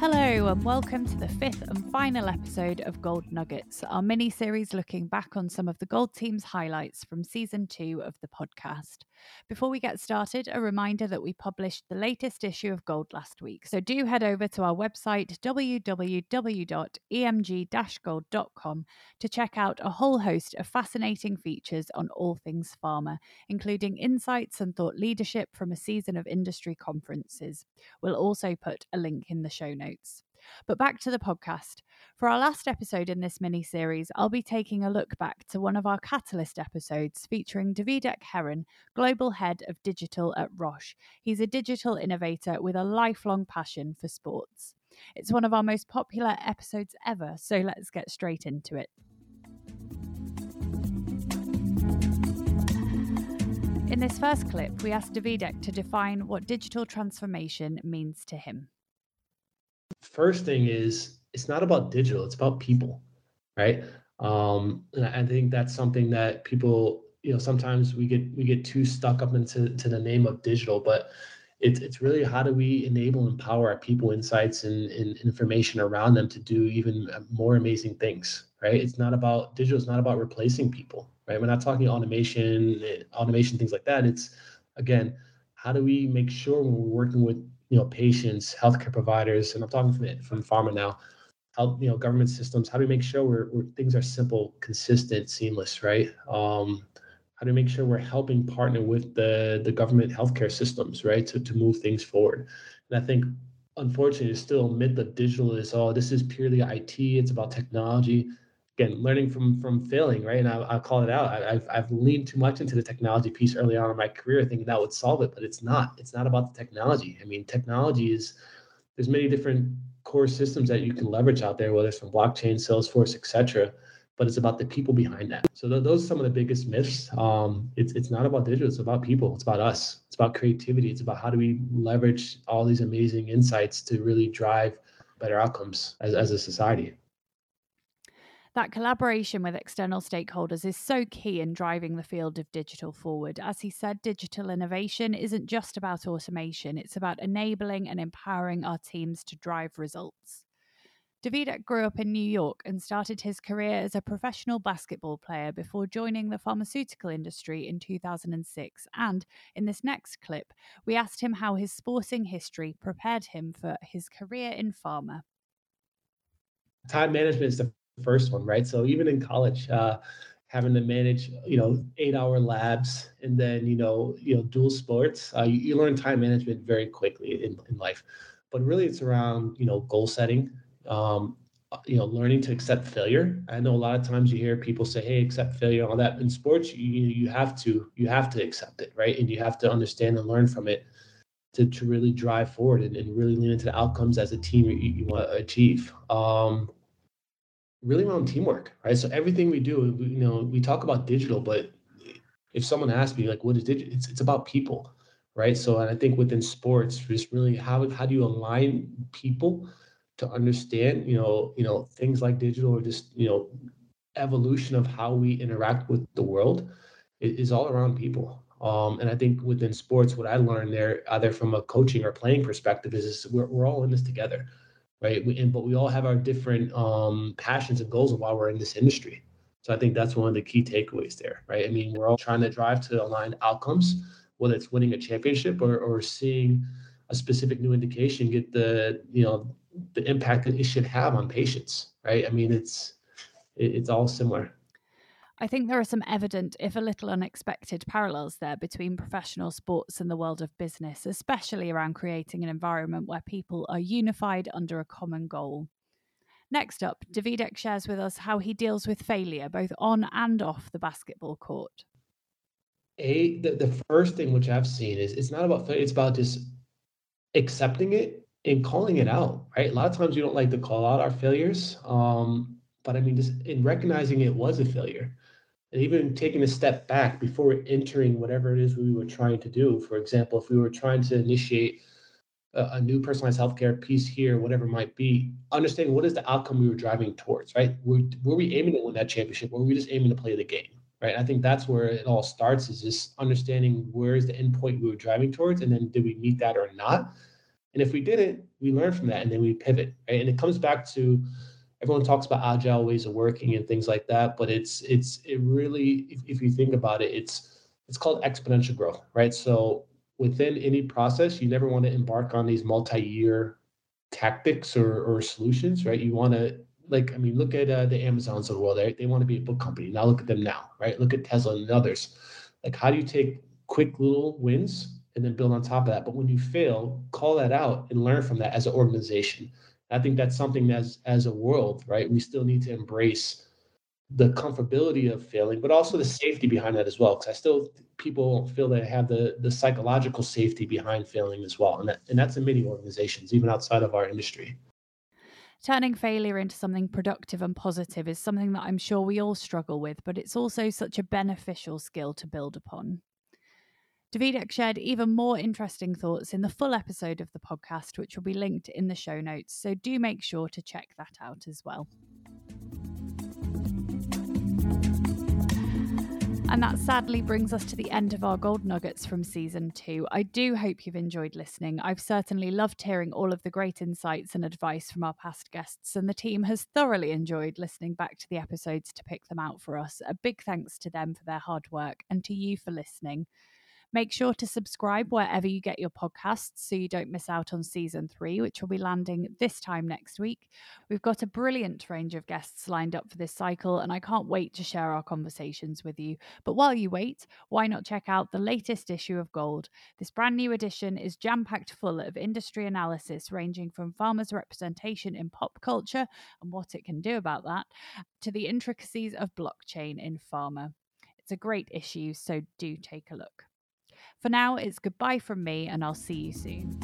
Hello, and welcome to the fifth and final episode of Gold Nuggets, our mini series looking back on some of the Gold team's highlights from season two of the podcast. Before we get started, a reminder that we published the latest issue of Gold last week, so do head over to our website, www.emg gold.com, to check out a whole host of fascinating features on all things pharma, including insights and thought leadership from a season of industry conferences. We'll also put a link in the show notes. But back to the podcast. For our last episode in this mini series, I'll be taking a look back to one of our Catalyst episodes featuring Davidek Herron, Global Head of Digital at Roche. He's a digital innovator with a lifelong passion for sports. It's one of our most popular episodes ever, so let's get straight into it. In this first clip, we asked Davidek to define what digital transformation means to him. First thing is it's not about digital, it's about people, right? Um, and I think that's something that people, you know, sometimes we get we get too stuck up into to the name of digital, but it's it's really how do we enable and empower our people insights and, and information around them to do even more amazing things, right? It's not about digital it's not about replacing people, right? We're not talking automation, automation things like that. It's again, how do we make sure when we're working with you know patients, healthcare providers, and I'm talking from from pharma now, help you know government systems how do we make sure we're, we're, things are simple consistent seamless right? Um, how do we make sure we're helping partner with the the government healthcare systems right to, to move things forward? And i think unfortunately it's still amid the digital is oh this is purely it it's about technology again learning from from failing right and I, i'll call it out I, have I've leaned too much into the technology piece early on in my career thinking that would solve it but it's not it's not about the technology i mean technology is there's many different core systems that you can leverage out there, whether it's from blockchain, Salesforce, etc. But it's about the people behind that. So th- those are some of the biggest myths. Um, it's it's not about digital; it's about people. It's about us. It's about creativity. It's about how do we leverage all these amazing insights to really drive better outcomes as, as a society that collaboration with external stakeholders is so key in driving the field of digital forward. As he said, digital innovation isn't just about automation, it's about enabling and empowering our teams to drive results. Davidek grew up in New York and started his career as a professional basketball player before joining the pharmaceutical industry in 2006. And in this next clip, we asked him how his sporting history prepared him for his career in pharma. Time management is the first one, right? So even in college, uh, having to manage, you know, eight-hour labs and then you know, you know, dual sports, uh, you, you, learn time management very quickly in, in life. But really, it's around you know goal setting, um, you know, learning to accept failure. I know a lot of times you hear people say, "Hey, accept failure," all that. In sports, you you have to you have to accept it, right? And you have to understand and learn from it to, to really drive forward and, and really lean into the outcomes as a team you, you want to achieve. Um, really around teamwork, right? So everything we do, you know, we talk about digital, but if someone asks me like, what is digital? It's, it's about people, right? So and I think within sports, just really how, how do you align people to understand, you know, you know, things like digital or just, you know, evolution of how we interact with the world is, all around people. Um, and I think within sports, what I learned there, either from a coaching or playing perspective, is, is we're, we're all in this together right? We, and, but we all have our different um, passions and goals of why we're in this industry. So I think that's one of the key takeaways there, right? I mean, we're all trying to drive to aligned outcomes, whether it's winning a championship or, or seeing a specific new indication get the you know the impact that it should have on patients, right? I mean, it's it, it's all similar. I think there are some evident, if a little unexpected, parallels there between professional sports and the world of business, especially around creating an environment where people are unified under a common goal. Next up, Davidek shares with us how he deals with failure, both on and off the basketball court. A the, the first thing which I've seen is it's not about failure, it's about just accepting it and calling it out, right? A lot of times we don't like to call out our failures. Um, but I mean, just in recognizing it was a failure and even taking a step back before entering whatever it is we were trying to do. For example, if we were trying to initiate a, a new personalized healthcare piece here, whatever it might be, understanding what is the outcome we were driving towards, right? Were, were we aiming to win that championship or were we just aiming to play the game? Right. I think that's where it all starts is just understanding where is the endpoint we were driving towards and then did we meet that or not? And if we didn't, we learn from that and then we pivot. Right? And it comes back to everyone talks about agile ways of working and things like that, but it's it's it really if, if you think about it, it's it's called exponential growth, right? So within any process, you never want to embark on these multi-year tactics or, or solutions, right? You want to like, I mean, look at uh, the Amazons of the world. Right? They want to be a book company. Now look at them now, right? Look at Tesla and others. Like, how do you take quick little wins and then build on top of that? But when you fail, call that out and learn from that as an organization. I think that's something as as a world, right? We still need to embrace the comfortability of failing, but also the safety behind that as well. Because I still people feel they have the the psychological safety behind failing as well, and that and that's in many organizations, even outside of our industry. Turning failure into something productive and positive is something that I'm sure we all struggle with, but it's also such a beneficial skill to build upon. Davidek shared even more interesting thoughts in the full episode of the podcast, which will be linked in the show notes, so do make sure to check that out as well. And that sadly brings us to the end of our gold nuggets from season two. I do hope you've enjoyed listening. I've certainly loved hearing all of the great insights and advice from our past guests, and the team has thoroughly enjoyed listening back to the episodes to pick them out for us. A big thanks to them for their hard work and to you for listening. Make sure to subscribe wherever you get your podcasts so you don't miss out on season three, which will be landing this time next week. We've got a brilliant range of guests lined up for this cycle, and I can't wait to share our conversations with you. But while you wait, why not check out the latest issue of Gold? This brand new edition is jam packed full of industry analysis ranging from pharma's representation in pop culture and what it can do about that to the intricacies of blockchain in pharma. It's a great issue, so do take a look. For now, it's goodbye from me, and I'll see you soon.